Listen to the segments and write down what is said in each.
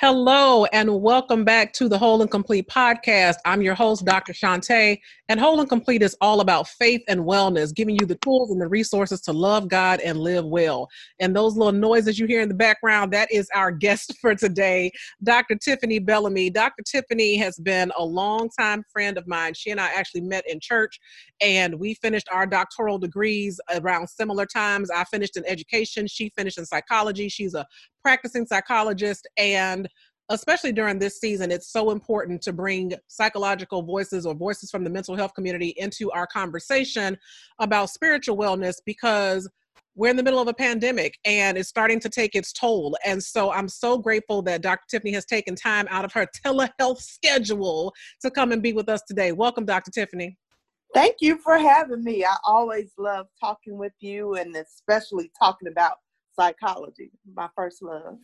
Hello, and welcome back to the Whole and Complete podcast. I'm your host, Dr. Shantae, and Whole and Complete is all about faith and wellness, giving you the tools and the resources to love God and live well. And those little noises you hear in the background, that is our guest for today, Dr. Tiffany Bellamy. Dr. Tiffany has been a longtime friend of mine. She and I actually met in church, and we finished our doctoral degrees around similar times. I finished in education, she finished in psychology. She's a practicing psychologist and especially during this season, it's so important to bring psychological voices or voices from the mental health community into our conversation about spiritual wellness because we're in the middle of a pandemic and it's starting to take its toll. And so I'm so grateful that Dr. Tiffany has taken time out of her telehealth schedule to come and be with us today. Welcome, Dr. Tiffany. Thank you for having me. I always love talking with you and especially talking about psychology, my first love.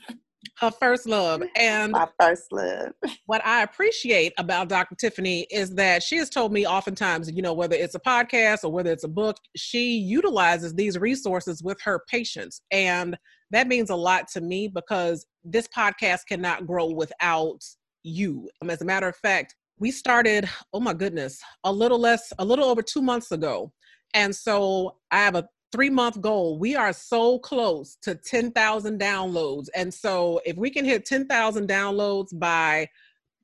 Her first love. And my first love. what I appreciate about Dr. Tiffany is that she has told me oftentimes, you know, whether it's a podcast or whether it's a book, she utilizes these resources with her patients. And that means a lot to me because this podcast cannot grow without you. Um, as a matter of fact, we started, oh my goodness, a little less, a little over two months ago. And so I have a three month goal. We are so close to 10,000 downloads. And so if we can hit 10,000 downloads by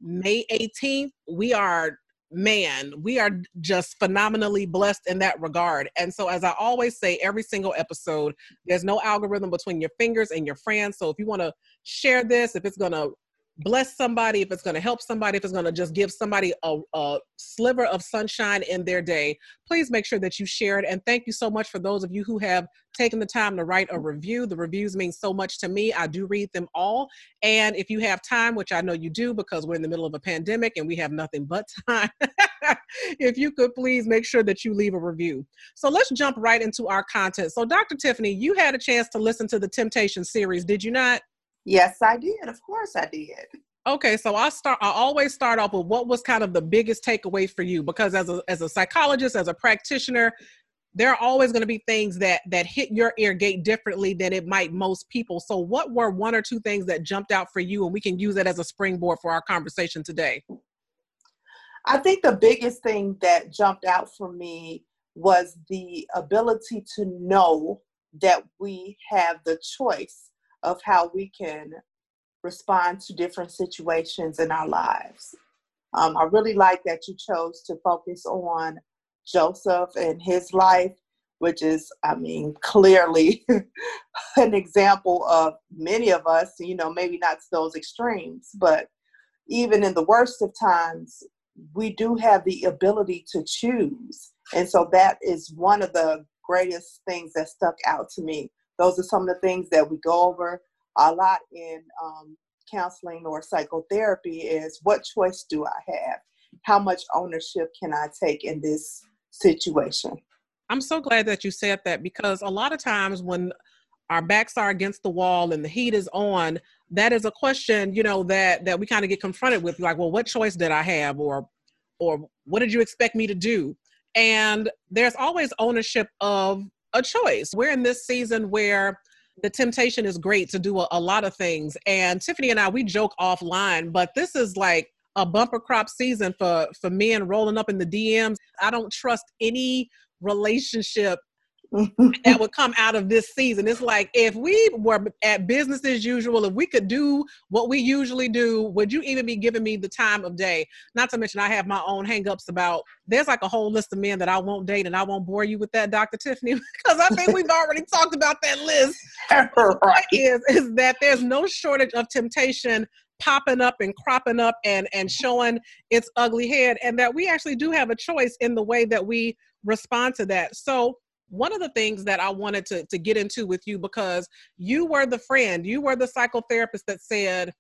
May 18th, we are, man, we are just phenomenally blessed in that regard. And so, as I always say, every single episode, there's no algorithm between your fingers and your friends. So if you want to share this, if it's going to bless somebody, if it's going to help somebody, if it's going to just give somebody a, a, sliver of sunshine in their day, please make sure that you share it. And thank you so much for those of you who have taken the time to write a review. The reviews mean so much to me. I do read them all. And if you have time, which I know you do because we're in the middle of a pandemic and we have nothing but time, if you could please make sure that you leave a review. So let's jump right into our content. So, Dr. Tiffany, you had a chance to listen to the Temptation series, did you not? Yes, I did. Of course I did. Okay, so I start I always start off with what was kind of the biggest takeaway for you because as a as a psychologist, as a practitioner, there are always going to be things that that hit your ear gate differently than it might most people. So what were one or two things that jumped out for you and we can use that as a springboard for our conversation today? I think the biggest thing that jumped out for me was the ability to know that we have the choice of how we can respond to different situations in our lives. Um, I really like that you chose to focus on Joseph and his life, which is, I mean, clearly an example of many of us, you know, maybe not to those extremes, but even in the worst of times, we do have the ability to choose. And so that is one of the greatest things that stuck out to me those are some of the things that we go over a lot in um, counseling or psychotherapy is what choice do I have? How much ownership can I take in this situation? I'm so glad that you said that because a lot of times when our backs are against the wall and the heat is on, that is a question, you know, that that we kind of get confronted with like, well, what choice did I have or or what did you expect me to do? And there's always ownership of a choice. We're in this season where the temptation is great to do a, a, lot of things. And Tiffany and I, we joke offline, but this is like a bumper crop season for for men rolling up in the DMs. I don't trust any relationship that would come out of this season. It's like if we were at business as usual, if we could do what we usually do, would you even be giving me the time of day? Not to mention, I have my own hangups about. There's like a whole list of men that I won't date, and I won't bore you with that, Dr. Tiffany, because I think we've already talked about that list. right. Is is that there's no shortage of temptation popping up and cropping up and and showing its ugly head and that we actually do have a choice in the way that we respond to that so one of the things that I wanted to, to get into with you because you were the friend, you were the psychotherapist that said,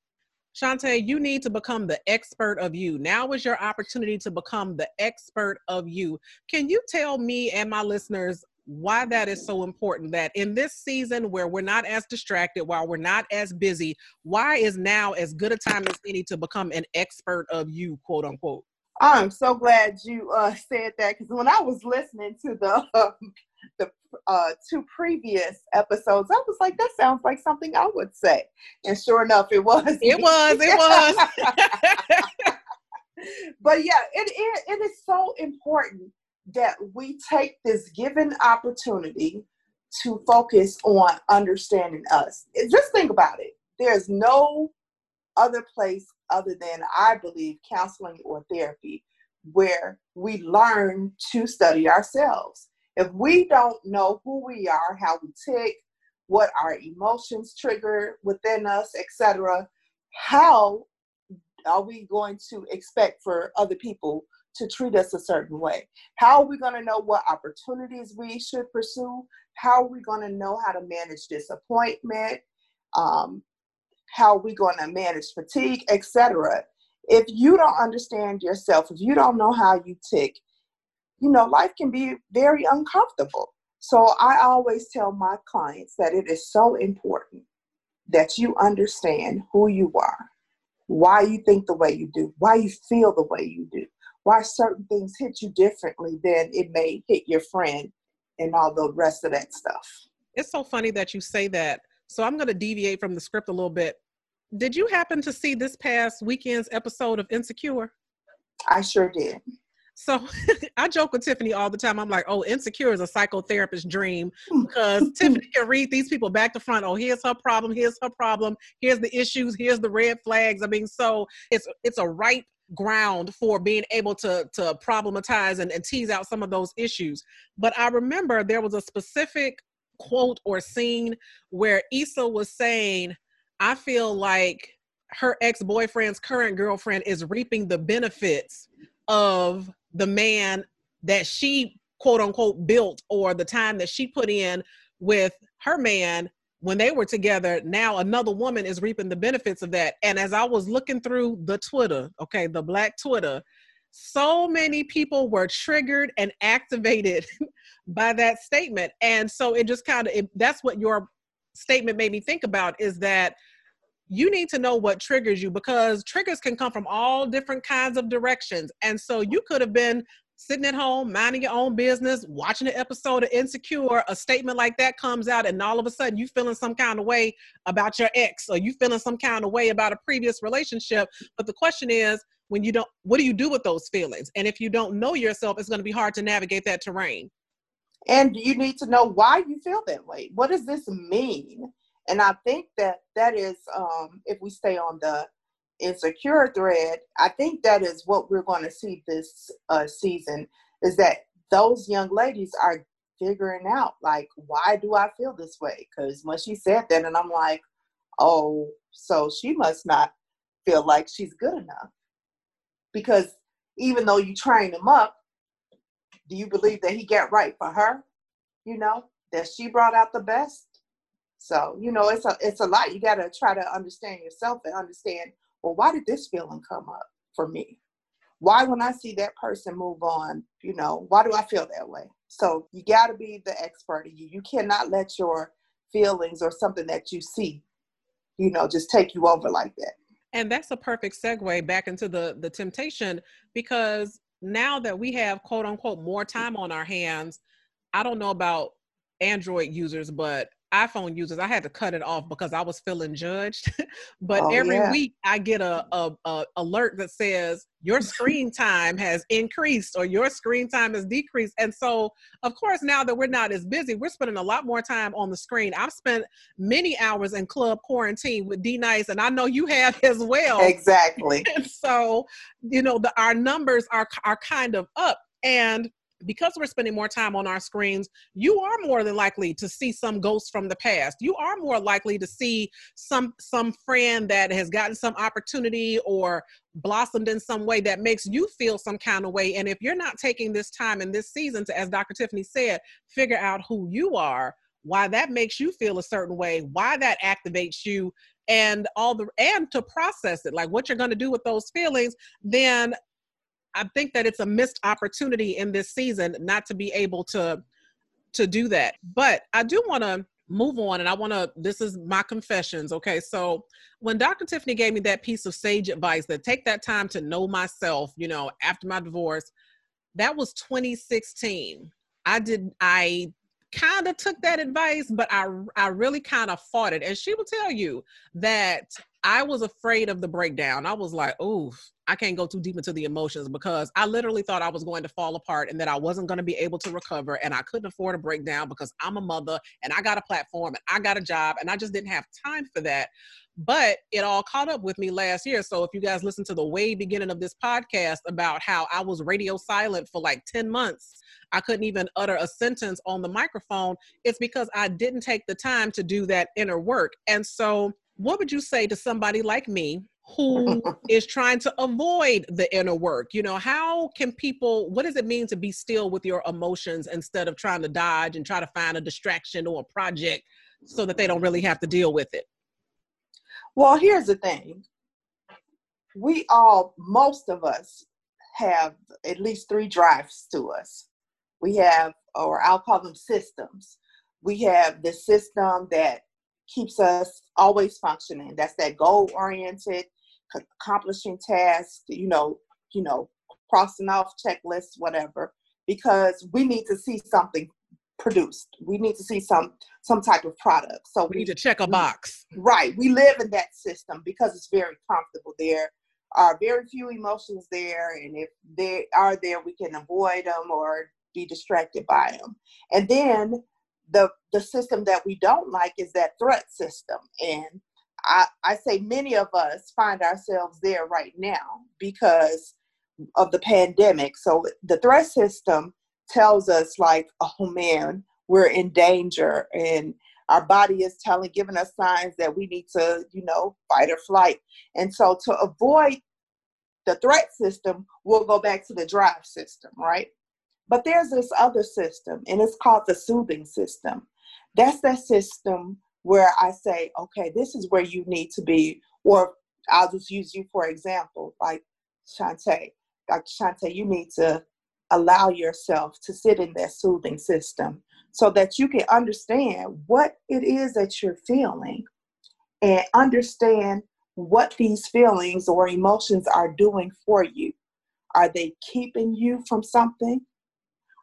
Shantae, you need to become the expert of you. Now is your opportunity to become the expert of you. Can you tell me and my listeners why that is so important? That in this season where we're not as distracted, while we're not as busy, why is now as good a time as any to become an expert of you, quote unquote? I'm so glad you uh, said that because when I was listening to the um, the uh, two previous episodes, I was like, that sounds like something I would say. And sure enough, it was. It was. It was. but yeah, it, it, it is so important that we take this given opportunity to focus on understanding us. Just think about it. There's no other place other than, I believe, counseling or therapy where we learn to study ourselves. If we don't know who we are, how we tick, what our emotions trigger within us, etc., how are we going to expect for other people to treat us a certain way? How are we going to know what opportunities we should pursue? How are we going to know how to manage disappointment? Um, how are we going to manage fatigue, etc.? If you don't understand yourself, if you don't know how you tick, you know, life can be very uncomfortable. So I always tell my clients that it is so important that you understand who you are, why you think the way you do, why you feel the way you do, why certain things hit you differently than it may hit your friend and all the rest of that stuff. It's so funny that you say that. So I'm going to deviate from the script a little bit. Did you happen to see this past weekend's episode of Insecure? I sure did. So I joke with Tiffany all the time. I'm like, oh, insecure is a psychotherapist dream because Tiffany can read these people back to front. Oh, here's her problem. Here's her problem. Here's the issues. Here's the red flags. I mean, so it's it's a ripe ground for being able to to problematize and, and tease out some of those issues. But I remember there was a specific quote or scene where Issa was saying, I feel like her ex-boyfriend's current girlfriend is reaping the benefits of the man that she quote unquote built or the time that she put in with her man when they were together now another woman is reaping the benefits of that. And as i was looking through the twitter okay the black twitter so many people were triggered and activated by that statement. And so it just kind of that's what your statement made me think about is that you need to know what triggers you because triggers can come from all different kinds of directions. And so you could have been sitting at home, minding your own business, watching an episode of Insecure, a statement like that comes out, and all of a sudden you feeling some kind of way about your ex, or you feeling some kind of way about a previous relationship. But the question is, when you don't, what do you do with those feelings? And if you don't know yourself, it's going to be hard to navigate that terrain. And you need to know why you feel that way. What does this mean? And I think that that is, um, if we stay on the insecure thread, I think that is what we're going to see this uh, season is that those young ladies are figuring out, like, why do I feel this way? Because when she said that, and I'm like, oh, so she must not feel like she's good enough. Because even though you train him up, do you believe that he got right for her? You know, that she brought out the best? So, you know, it's a it's a lot. You gotta try to understand yourself and understand, well, why did this feeling come up for me? Why when I see that person move on, you know, why do I feel that way? So you gotta be the expert you. You cannot let your feelings or something that you see, you know, just take you over like that. And that's a perfect segue back into the the temptation because now that we have quote unquote more time on our hands, I don't know about Android users, but iPhone users, I had to cut it off because I was feeling judged. but oh, every yeah. week I get a, a, a, alert that says your screen time has increased or your screen time has decreased. And so, of course, now that we're not as busy, we're spending a lot more time on the screen. I've spent many hours in club quarantine with D Nice, and I know you have as well. Exactly. so, you know, the, our numbers are are kind of up. And because we're spending more time on our screens, you are more than likely to see some ghosts from the past. You are more likely to see some some friend that has gotten some opportunity or blossomed in some way that makes you feel some kind of way. And if you're not taking this time in this season to, as Dr. Tiffany said, figure out who you are, why that makes you feel a certain way, why that activates you, and all the and to process it, like what you're going to do with those feelings, then I think that it's a missed opportunity in this season not to be able to to do that. But I do want to move on and I want to this is my confessions, okay? So when Dr. Tiffany gave me that piece of sage advice that take that time to know myself, you know, after my divorce, that was 2016. I did I kind of took that advice, but I I really kind of fought it. And she will tell you that I was afraid of the breakdown. I was like, "Ooh, I can't go too deep into the emotions because I literally thought I was going to fall apart and that I wasn't going to be able to recover and I couldn't afford a breakdown because I'm a mother and I got a platform and I got a job and I just didn't have time for that." But it all caught up with me last year. So if you guys listen to the way beginning of this podcast about how I was radio silent for like 10 months, I couldn't even utter a sentence on the microphone, it's because I didn't take the time to do that inner work. And so, what would you say to somebody like me who is trying to avoid the inner work you know how can people what does it mean to be still with your emotions instead of trying to dodge and try to find a distraction or a project so that they don't really have to deal with it well, here's the thing. We all, most of us, have at least three drives to us. We have, or I'll call them systems. We have the system that keeps us always functioning. That's that goal oriented, accomplishing tasks, you know, you know, crossing off checklists, whatever, because we need to see something produced. We need to see some some type of product. So we, we need to check a box. Right. We live in that system because it's very comfortable there. Are very few emotions there, and if they are there, we can avoid them or be distracted by them. And then the the system that we don't like is that threat system. And I, I say many of us find ourselves there right now because of the pandemic. So the threat system tells us like, oh man, we're in danger and our body is telling giving us signs that we need to you know fight or flight and so to avoid the threat system we'll go back to the drive system right but there's this other system and it's called the soothing system that's that system where i say okay this is where you need to be or i'll just use you for example like Shantae. dr Shantae, you need to allow yourself to sit in that soothing system so that you can understand what it is that you're feeling and understand what these feelings or emotions are doing for you. Are they keeping you from something?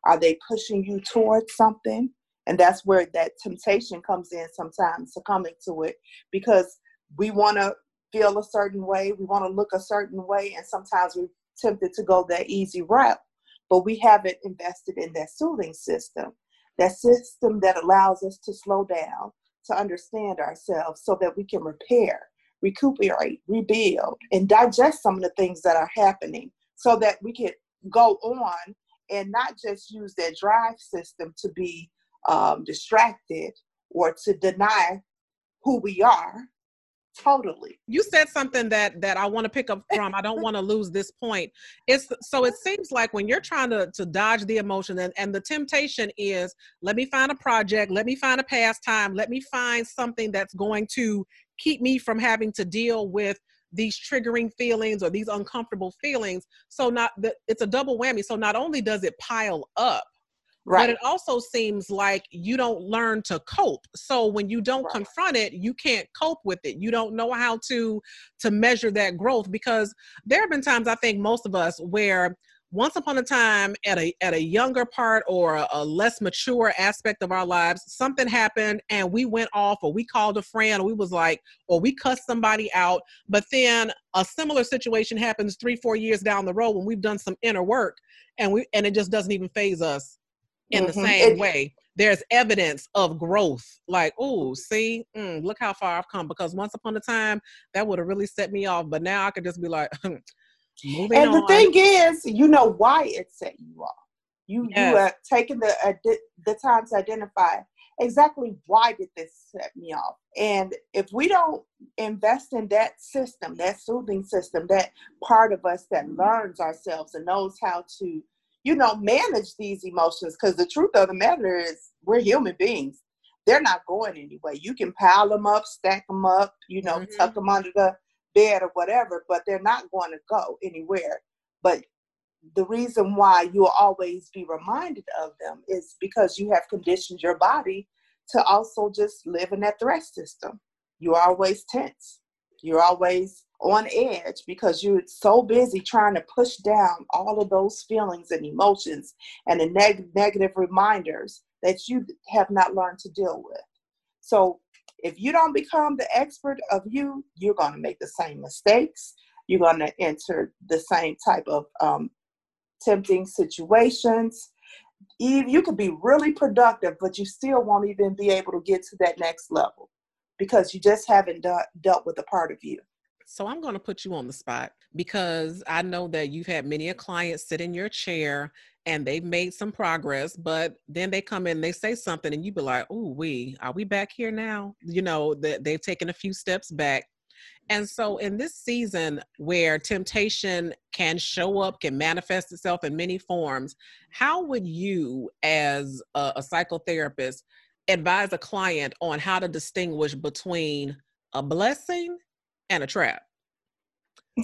Are they pushing you towards something? And that's where that temptation comes in sometimes, succumbing to it, because we want to feel a certain way, we want to look a certain way, and sometimes we're tempted to go that easy route, but we haven't invested in that soothing system that system that allows us to slow down, to understand ourselves so that we can repair, recuperate, rebuild, and digest some of the things that are happening so that we can go on and not just use that drive system to be um, distracted or to deny who we are, totally. You said something that that i want to pick up from. I don't want to lose this point. It's so it seems like when you're trying to to dodge the emotion and, and the temptation is let me find a project let me find a pastime let me find something that's going to keep me from having to deal with these triggering feelings or these uncomfortable feelings so not that it's a double whammy so not only does it pile up Right. But it also seems like you don't learn to cope. So when you don't right. confront it, you can't cope with it. You don't know how to to measure that growth because there have been times I think most of us where once upon a time at a at a younger part or a, a, less mature aspect of our lives something happened and we went off or we called a friend or we was like or we cussed somebody out but then a similar situation happens three four years down the road when we've done some inner work and we and it just doesn't even faze us in mm-hmm. the same it, way. There's evidence of growth. Like, oh, see, mm, look how far I've come. Because once upon a time, that would have really set me off. But now I could just be like, moving and on. the thing is, you know why it set you off. You yes. you are taking the uh, the time to identify exactly why did this set me off and if we don't invest in that system that soothing system that part of us that learns ourselves and knows how to you know, manage these emotions because the truth of the matter is we're human beings. They're not going anywhere. You can pile them up, stack them up, you know, mm-hmm. tuck them under the bed or whatever, but they're not going to go anywhere. But the reason why you'll always be reminded of them is because you have conditioned your body to also just live in that threat system. You're always tense. You're always on edge because you're so busy trying to push down all of those feelings and emotions and the neg- negative reminders that you have not learned to deal with. So if you don't become the expert of you, you're going to make the same mistakes. You're going to enter the same type of um, tempting situations. You could be really productive, but you still won't even be able to get to that next level because you just haven't de- dealt with a part of you. So I'm going to put you on the spot because I know that you've had many a client sit in your chair and they've made some progress, but then they come in, they say something, and you be like, "Oh, we are we back here now?" You know that they've taken a few steps back. And so, in this season where temptation can show up, can manifest itself in many forms, how would you, as a, a psychotherapist, advise a client on how to distinguish between a blessing and a trap?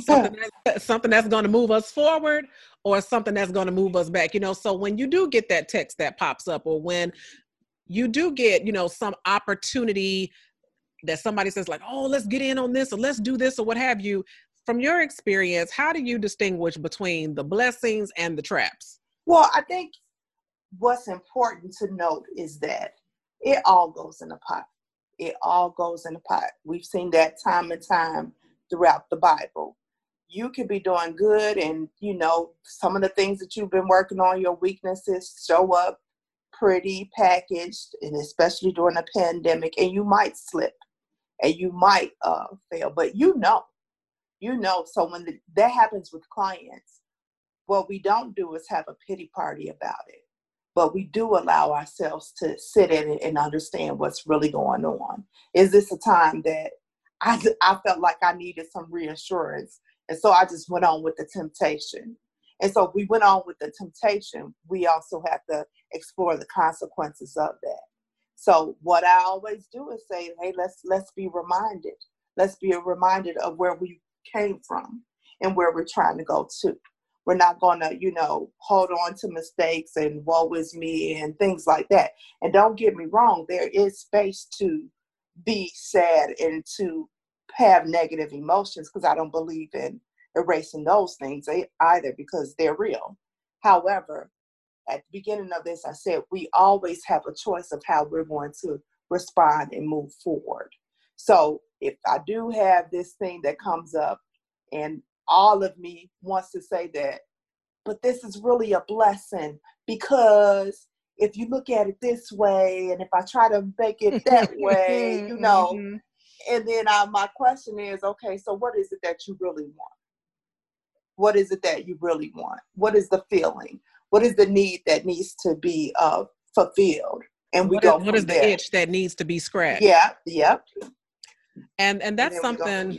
something, that's, something that's going to move us forward or something that's going to move us back you know? So when you do get that text that pops up or when you do get you know some opportunity that somebody says like oh let's get in on this or let's do this or what have you from your experience how do you distinguish between the blessings and the traps? Well i think what's important to note is that it all goes in a pot it all goes in a pot. We've seen that time and time throughout the bible. You could be doing good and you know some of the things that you've been working on your weaknesses show up pretty packaged and especially during a pandemic and you might slip and you might uh, fail but you know. You know so when the, that happens with clients what we don't do is have a pity party about it but we do allow ourselves to sit in it and understand what's really going on is this a time that I, I felt like I needed some reassurance and so I just went on with the temptation. And so we went on with the temptation. We also have to explore the consequences of that. So what I always do is say, hey, let's let's be reminded. Let's be reminded of where we came from and where we're trying to go to. We're not gonna, you know, hold on to mistakes and woe is me and things like that. And don't get me wrong, there is space to be sad and to have negative emotions because I don't believe in erasing those things either because they're real. However, at the beginning of this, I said we always have a choice of how we're going to respond and move forward. So if I do have this thing that comes up and all of me wants to say that, but this is really a blessing because if you look at it this way and if I try to make it that way, you know, mm-hmm. and then uh, my question is okay so what is it that you really want? What is it that you really want? What is the feeling? What is the need that needs to be uh, fulfilled? And we what go is, what is the itch that needs to be scratched? Yeah yep. And and that's and something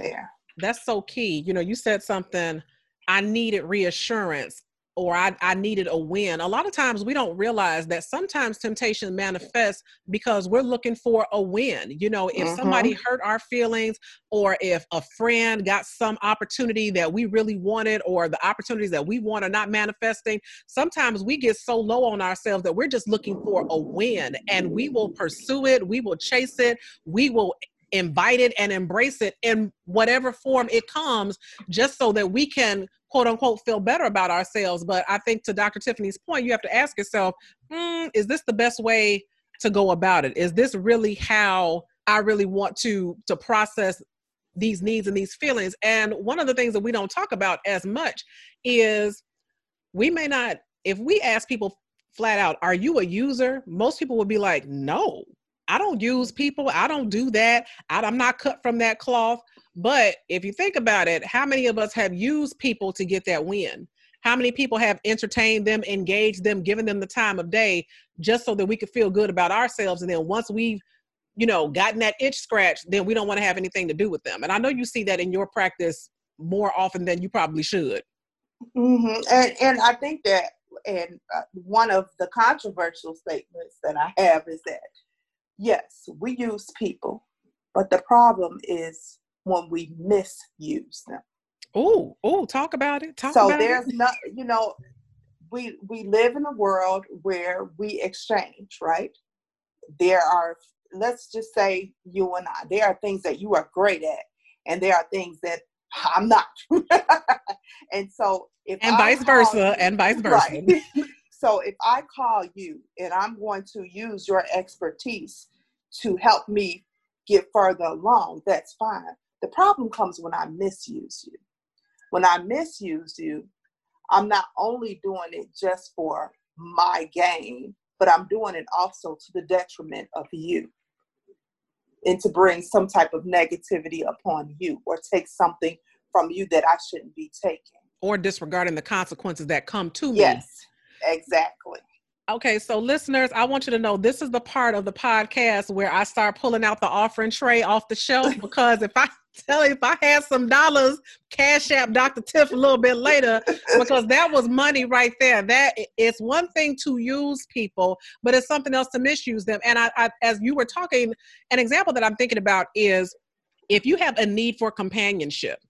that's so key you know you said something i needed reassurance or I, I needed a win. A lot of times we don't realize that sometimes temptation manifests because we're looking for a win. You know, if mm-hmm. somebody hurt our feelings or if a friend got some opportunity that we really wanted or the opportunities that we want are not manifesting, sometimes we get so low on ourselves that we're just looking for a win and we will pursue it, we will chase it, we will invite it and embrace it in whatever form it comes just so that we can quote unquote feel better about ourselves. But I think to Dr. Tiffany's point, you have to ask yourself, mm, is this the best way to go about it? Is this really how I really want to to process these needs and these feelings? And one of the things that we don't talk about as much is we may not, if we ask people flat out, are you a user? Most people would be like, no, I don't use people. I don't do that. I, I'm not cut from that cloth. But if you think about it, how many of us have used people to get that win? How many people have entertained them, engaged them, given them the time of day just so that we could feel good about ourselves? And then once we've, you know, gotten that itch scratched, then we don't want to have anything to do with them. And I know you see that in your practice more often than you probably should. Mm-hmm. And, and I think that, and uh, one of the controversial statements that I have is that, yes, we use people, but the problem is when we misuse them. Oh, oh, talk about it. Talk about so about there's it. not, you know, we we live in a world where we exchange, right? There are, let's just say you and I, there are things that you are great at, and there are things that I'm not. and so if and vice versa, you, and vice versa. Right. So if I call you and I'm going to use your expertise to help me get further along, that's fine. The problem comes when I misuse you. When I misuse you, I'm not only doing it just for my gain, but I'm doing it also to the detriment of you and to bring some type of negativity upon you or take something from you that I shouldn't be taking. Or disregarding the consequences that come to me. Yes, exactly. Okay, so listeners, I want you to know this is the part of the podcast where I start pulling out the offering tray off the shelf because if I tell you if I had some dollars, cash app Dr. Tiff a little bit later because that was money right there. That it's one thing to use people, but it's something else to misuse them. And I, I as you were talking, an example that I'm thinking about is if you have a need for companionship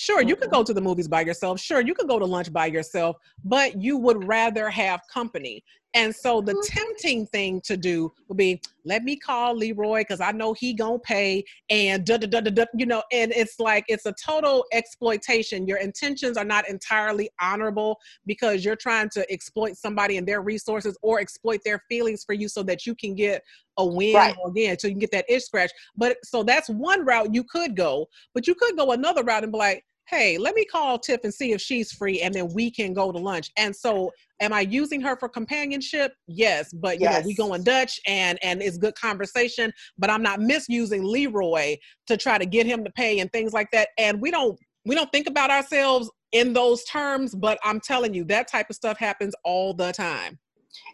Sure, you could mm-hmm. go to the movies by yourself. Sure, you could go to lunch by yourself, but you would rather have company. And so the mm-hmm. tempting thing to do would be, let me call Leroy because I know he gonna pay, and da, da, da, da, da, you know, and it's like it's a total exploitation. Your intentions are not entirely honorable because you're trying to exploit somebody and their resources or exploit their feelings for you so that you can get a win right. again, so you can get that itch scratch. But so that's one route you could go, but you could go another route and be like, hey, let me call Tiff and see if she's free and then we can go to lunch. And so am I using her for companionship? Yes, but yes. know, we go in Dutch and and it's good conversation, but I'm not misusing Leroy to try to get him to pay and things like that. And we don't we don't think about ourselves in those terms, but I'm telling you that type of stuff happens all the time.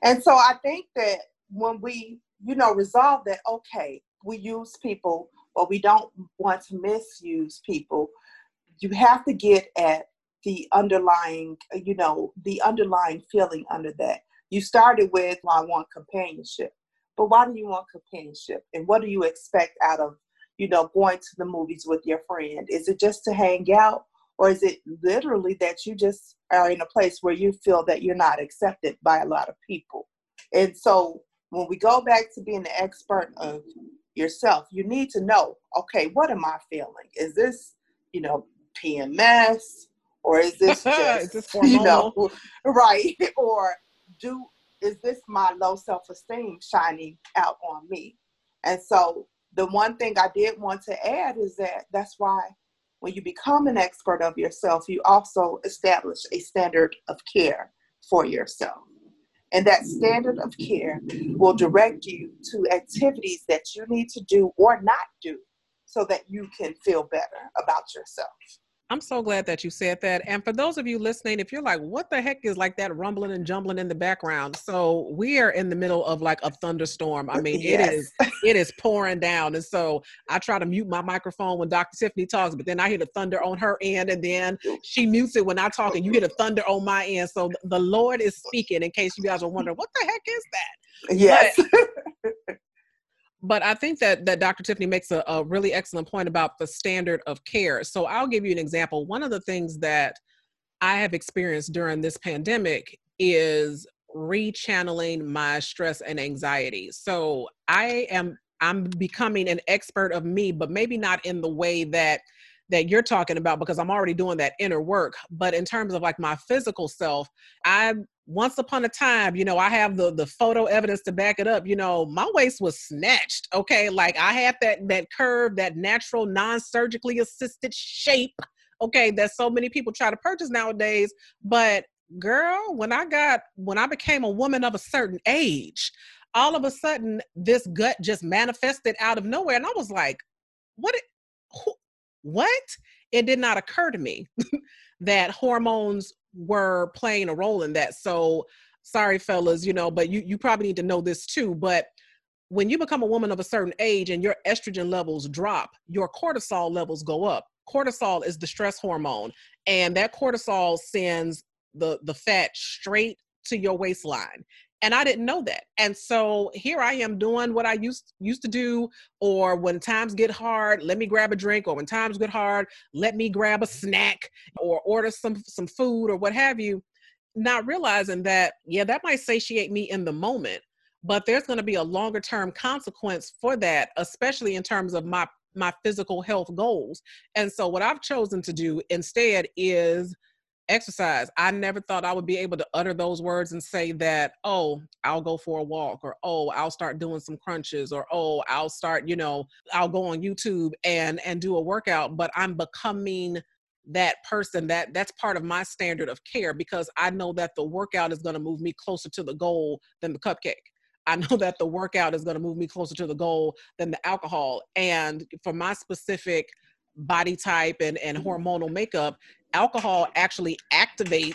And so I think that when we, you know, resolve that okay, we use people but we don't want to misuse people you have to get at the underlying, you know, the underlying feeling under that. You started with, well, I want companionship. But why do you want companionship? And what do you expect out of, you know, going to the movies with your friend? Is it just to hang out? Or is it literally that you just are in a place where you feel that you're not accepted by a lot of people? And so when we go back to being the expert of yourself, you need to know, okay, what am I feeling? Is this, you know, PMS or is this just is this you know right or do is this my low self-esteem shining out on me? And so the one thing i did want to add is that that's why when you become an expert of yourself you also establish a standard of care for yourself. And that standard of care will direct you to activities that you need to do or not do so that you can feel better about yourself I'm so glad that you said that. And for those of you listening, if you're like, what the heck is like that rumbling and jumbling in the background? So we are in the middle of like a thunderstorm. I mean, yes. it is it is pouring down. And so I try to mute my microphone when Dr. Tiffany talks, but then I hear the thunder on her end, and then she mutes it when I talk, and you hear the thunder on my end. So the Lord is speaking in case you guys are wondering, what the heck is that? Yes. But, but I think that that Dr. Tiffany makes a, a, really excellent point about the standard of care. So I'll give you an example. One of the things that I have experienced during this pandemic is rechanneling my stress and anxiety. So I am I'm becoming an expert of me, but maybe not in the way that that you're talking about because I'm already doing that inner work. But in terms of like my physical self, I once upon a time, you know, I have the the photo evidence to back it up. You know, my waist was snatched. Okay, like I had that that curve, that natural, non-surgically assisted shape. Okay, that so many people try to purchase nowadays. But girl, when I got when I became a woman of a certain age, all of a sudden this gut just manifested out of nowhere, and I was like, what? Who, what? It did not occur to me that hormones were playing a role in that. So sorry, fellas, you know, but you, you probably need to know this too. But when you become a woman of a certain age and your estrogen levels drop, your cortisol levels go up. Cortisol is the stress hormone, and that cortisol sends the the fat straight to your waistline and I didn't know that. And so here I am doing what I used used to do or when times get hard, let me grab a drink or when times get hard, let me grab a snack or order some some food or what have you, not realizing that yeah, that might satiate me in the moment, but there's going to be a longer term consequence for that, especially in terms of my my physical health goals. And so what I've chosen to do instead is exercise. I never thought I would be able to utter those words and say that, oh, I'll go for a walk, or oh, I'll start doing some crunches, or oh, I'll start, you know, I'll go on YouTube and and do a workout. But I'm becoming that person that that's part of my standard of care because I know that the workout is going to move me closer to the goal than the cupcake. I know that the workout is going to move me closer to the goal than the alcohol. And for my specific body type and, and hormonal makeup, alcohol actually activates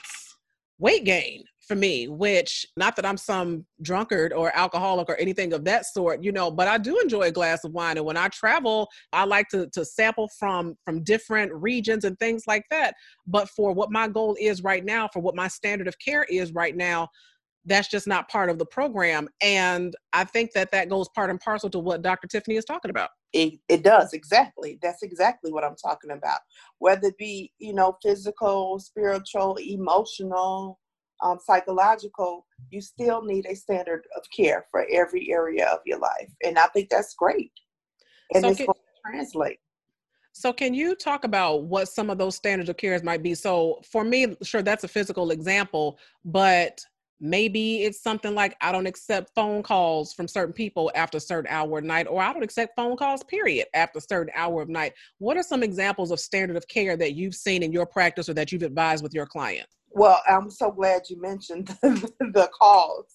weight gain for me which not that i'm some drunkard or alcoholic or anything of that sort you know but i do enjoy a glass of wine. And when i travel i like to, to sample from from different regions and things like that. But for what my goal is right now for what my standard of care is right now that's just not part of the program. And i think that that goes part and parcel to what dr tiffany is talking about it, it does exactly. That's exactly what i'm talking about. Whether it be you know physical spiritual emotional um, psychological you still need a standard of care for every area of your life. And i think that's great. And so it's can, going to translate. So can you talk about what some of those standards of cares might be? So for me sure that's a physical example but maybe it's something like i don't accept phone calls from certain people after a certain hour of night or i don't accept phone calls period after a certain hour of night. What are some examples of standard of care that you've seen in your practice or that you've advised with your clients? Well i'm so glad you mentioned the calls.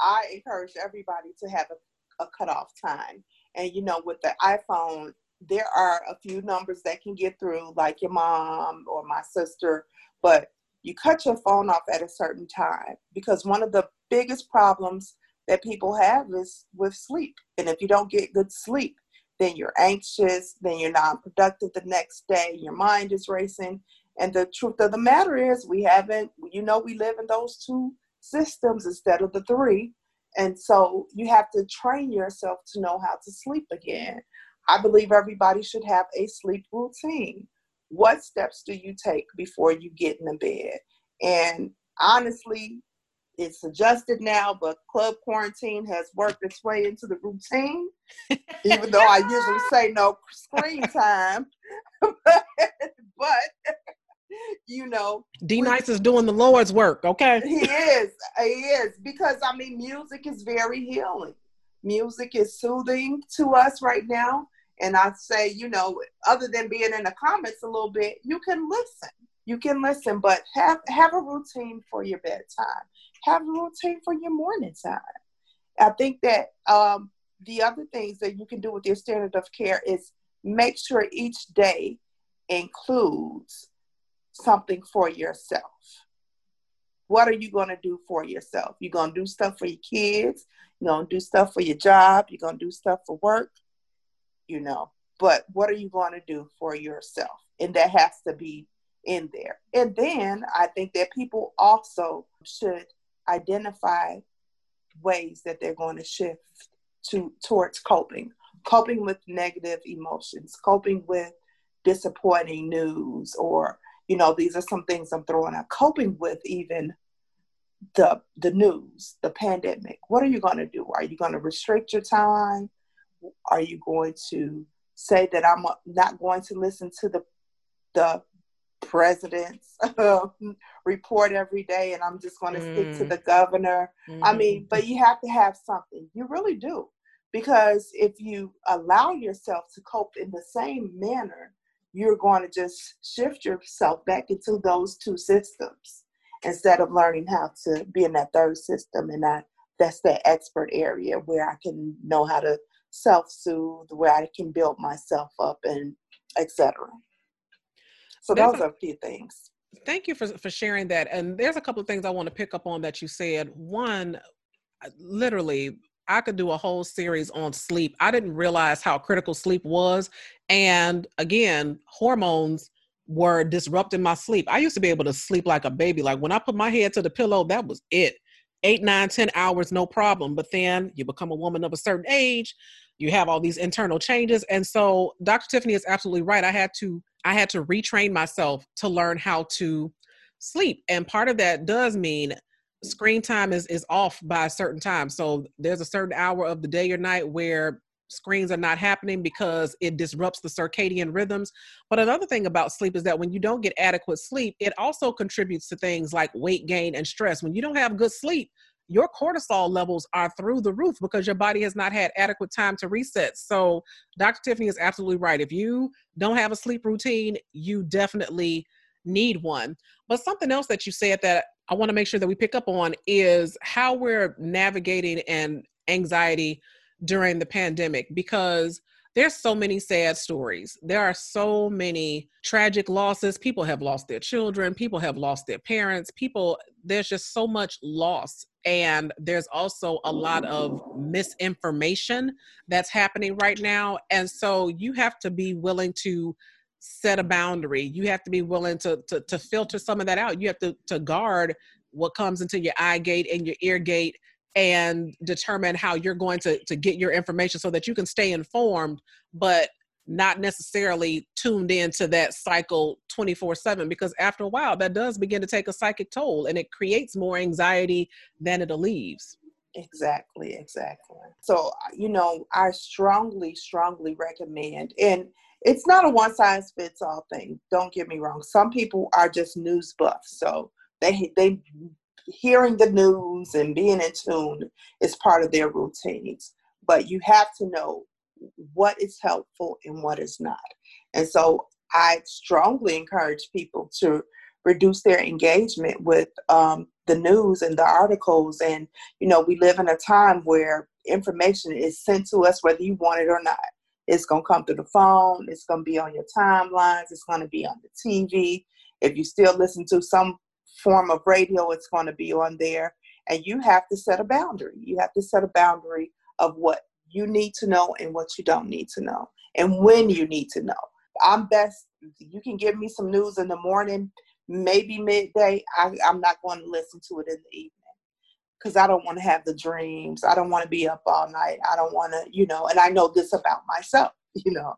I encourage everybody to have a, a cutoff time. And you know with the iphone there are a few numbers that can get through like your mom or my sister but you cut your phone off at a certain time because one of the biggest problems that people have is with sleep. And if you don't get good sleep, then you're anxious, then you're not productive the next day, your mind is racing. And the truth of the matter is, we haven't, you know, we live in those two systems instead of the three. And so you have to train yourself to know how to sleep again. I believe everybody should have a sleep routine what steps do you take before you get in the bed? And honestly, it's adjusted now, but club quarantine has worked its way into the routine, even though I usually say no screen time. but, but you know, D Nice is doing the Lord's work, okay? He is. He is. Because I mean music is very healing. Music is soothing to us right now. And I say, you know, other than being in the comments a little bit, you can listen. You can listen, but have have a routine for your bedtime. Have a routine for your morning time. I think that um, the other things that you can do with your standard of care is make sure each day includes something for yourself. What are you going to do for yourself? You're going to do stuff for your kids. You're going to do stuff for your job. You're going to do stuff for work you know, but what are you going to do for yourself? And that has to be in there. And then I think that people also should identify ways that they're going to shift to towards coping, coping with negative emotions, coping with disappointing news, or you know, these are some things I'm throwing out. Coping with even the the news, the pandemic. What are you going to do? Are you going to restrict your time? Are you going to say that I'm not going to listen to the the president's report every day and I'm just going to mm. stick to mm. the governor? Mm-hmm. I mean, but you have to have something. You really do. Because if you allow yourself to cope in the same manner, you're going to just shift yourself back into those two systems instead of learning how to be in that third system and that that's that expert area where I can know how to self-soothe where I can build myself up and etc. So there's those a, are a few things. Thank you for for sharing that. And there's a couple of things I want to pick up on that you said. One, uh, literally, I could do a whole series on sleep. I didn't realize how critical sleep was. And again, hormones were disrupting my sleep. I used to be able to sleep like a baby. Like when I put my head to the pillow, that was it. Eight, nine, ten hours, no problem. But then you become a woman of a certain age, you have all these internal changes and so dr tiffany is absolutely right i had to i had to retrain myself to learn how to sleep and part of that does mean screen time is is off by a certain time so there's a certain hour of the day or night where screens are not happening because it disrupts the circadian rhythms. But another thing about sleep is that when you don't get adequate sleep, it also contributes to things like weight gain and stress. When you don't have good sleep, your cortisol levels are through the roof because your body has not had adequate time to reset. So, Dr. Tiffany is absolutely right. If you don't have a sleep routine, you definitely need one. But something else that you said that I want to make sure that we pick up on is how we're navigating and anxiety during the pandemic because there's so many sad stories. There are so many tragic losses. People have lost their children, people have lost their parents, people there's just so much loss. And there's also a lot of misinformation that's happening right now. And so you have to be willing to set a boundary. You have to be willing to to, to filter some of that out. You have to to guard what comes into your eye gate and your ear gate and determine how you're going to to get your information so that you can stay informed but not necessarily tuned into that cycle 24 7 because after a while that does begin to take a psychic toll and it creates more anxiety than it alleviates exactly exactly. So you know i strongly strongly recommend and it's not a one size fits all thing don't get me wrong. Some people are just news buffs so they they hearing the news and being in tune is part of their routines but you have to know what is helpful and what is not. And so I strongly encourage people to reduce their engagement with um, the news and the articles. And, you know, we live in a time where information is sent to us whether you want it or not. It's going to come through the phone, it's going to be on your timelines, it's going to be on the TV. If you still listen to some form of radio, it's going to be on there. And you have to set a boundary. You have to set a boundary of what you need to know and what you don't need to know and when you need to know. I'm best, you can give me some news in the morning, maybe midday. I, I'm not going to listen to it in the evening because I don't want to have the dreams. I don't want to be up all night. I don't want to, you know, and I know this about myself, you know.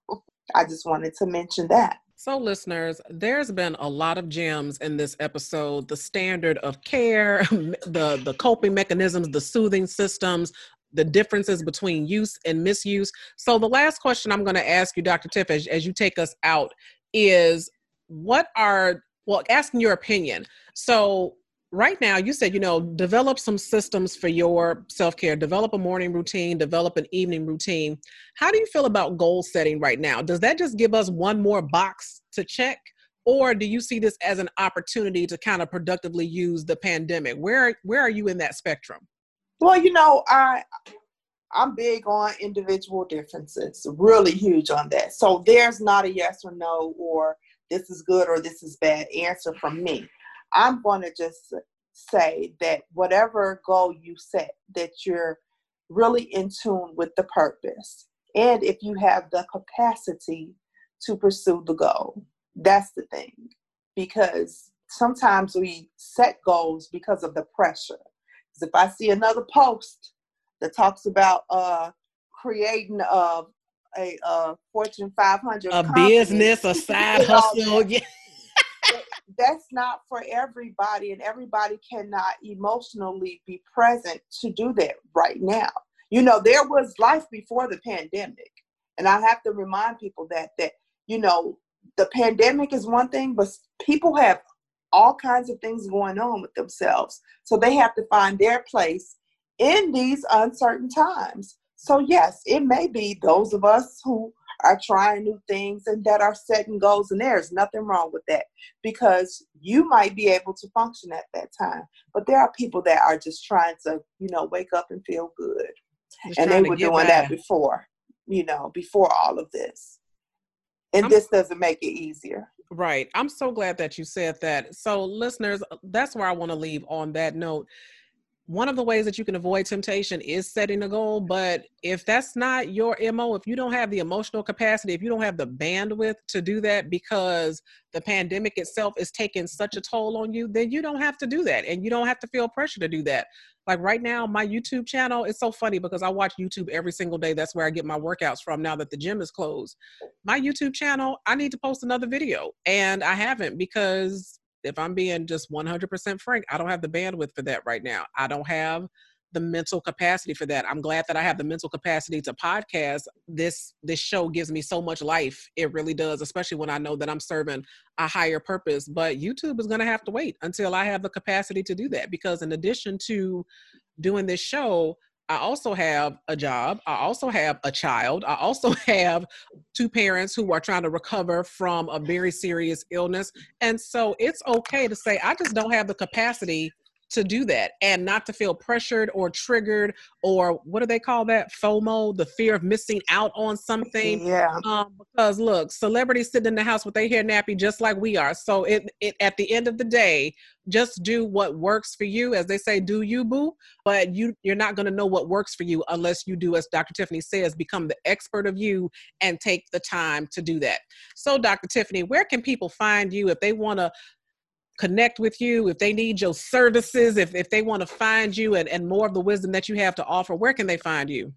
I just wanted to mention that. So, listeners, there's been a lot of gems in this episode. The standard of care, the the coping mechanisms, the soothing systems, the differences between use and misuse. So the last question I'm going to ask you, Dr. Tiff, as, as you take us out, is what are well asking your opinion. So right now you said you know develop some systems for your self-care. Develop a morning routine develop an evening routine. How do you feel about goal setting right now? Does that just give us one more box to check? Or do you see this as an opportunity to kind of productively use the pandemic? Where where are you in that spectrum? Well, you know, I I'm big on individual differences, really huge on that. So there's not a yes or no or this is good or this is bad answer from me. I'm going to just say that whatever goal you set, that you're really in tune with the purpose. And if you have the capacity to pursue the goal, that's the thing. Because sometimes we set goals because of the pressure Because if I see another post that talks about uh, creating a, a, a Fortune 500 a business, a side hustle, yeah. That's not for everybody, and everybody cannot emotionally be present to do that right now. You know, there was life before the pandemic, and I have to remind people that that you know the pandemic is one thing, but people have all kinds of things going on with themselves. So they have to find their place in these uncertain times. So, yes, it may be those of us who are trying new things and that are setting goals, and there's nothing wrong with that because you might be able to function at that time. But there are people that are just trying to, you know, wake up and feel good. Just and they were doing that before, you know, before all of this. And I'm, this doesn't make it easier. Right. I'm so glad that you said that. So, listeners, that's where I want to leave on that note. One of the ways that you can avoid temptation is setting a goal. But if that's not your MO, if you don't have the emotional capacity, if you don't have the bandwidth to do that because the pandemic itself is taking such a toll on you, then you don't have to do that. And you don't have to feel pressure to do that. Like right now, my YouTube channel, it's so funny because I watch YouTube every single day. That's where I get my workouts from now that the gym is closed. My YouTube channel, I need to post another video. And I haven't because if I'm being just 100% frank, I don't have the bandwidth for that right now. I don't have the mental capacity for that. I'm glad that I have the mental capacity to podcast. This this show gives me so much life. It really does, especially when I know that I'm serving a higher purpose. But YouTube is going to have to wait until I have the capacity to do that because in addition to doing this show, I also have a job. I also have a child. I also have two parents who are trying to recover from a very serious illness. And so it's okay to say, I just don't have the capacity to do that and not to feel pressured or triggered or what do they call that FOMO, the fear of missing out on something. Yeah. Um, because look, celebrities sitting in the house with their hair nappy just like we are. So it, it at the end of the day, just do what works for you. As they say, do you boo? But you you're not gonna know what works for you unless you do as Dr. Tiffany says, become the expert of you and take the time to do that. So Dr. Tiffany, where can people find you if they want to connect with you, if they need your services, if, if they want to find you and, and more of the wisdom that you have to offer, where can they find you?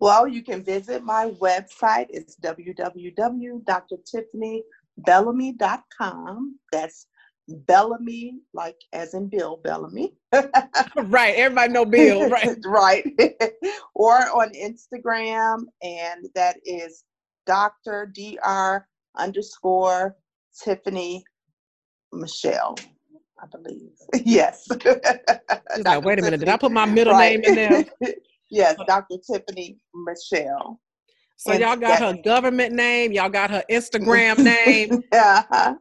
Well, you can visit my website. It's www.drtiffanybellamy.com. That's Bellamy, like as in Bill Bellamy. right. Everybody know Bill. Right. right. or on Instagram, and that is Dr. Dr. underscore Tiffany Michelle, I believe. Yes. like, wait a minute, did I put my middle right. name in there? yes, Dr. Tiffany Michelle. So and y'all got that, her government name, y'all got her Instagram name. yeah.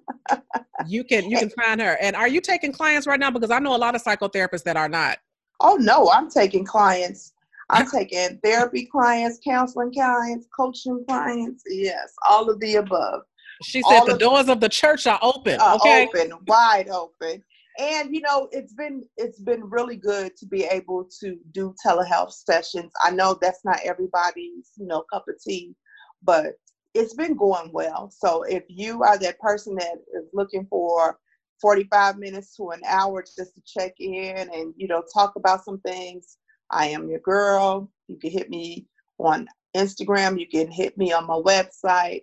you can you can find her. And are you taking clients right now? Because I know a lot of psychotherapists that are not. Oh no, I'm taking clients. I'm taking therapy clients, counseling clients, coaching clients. Yes, all of the above. She said the doors of the church are open. Uh, okay, open, wide open. And you know, it's been it's been really good to be able to do telehealth sessions. I know that's not everybody's you know cup of tea, but it's been going well. So if you are that person that is looking for 45 minutes to an hour just to check in and you know talk about some things, I am your girl. You can hit me on Instagram. You can hit me on my website.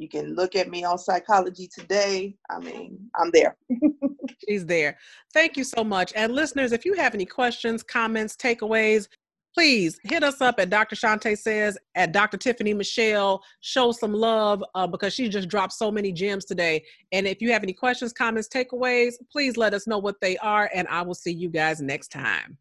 You can look at me on Psychology Today. I mean, I'm there. She's there. Thank you so much. And listeners, if you have any questions, comments, takeaways, please hit us up at Dr. Shante Says at Dr. Tiffany Michelle. Show some love uh, because she just dropped so many gems today. And if you have any questions, comments, takeaways, please let us know what they are. And I will see you guys next time.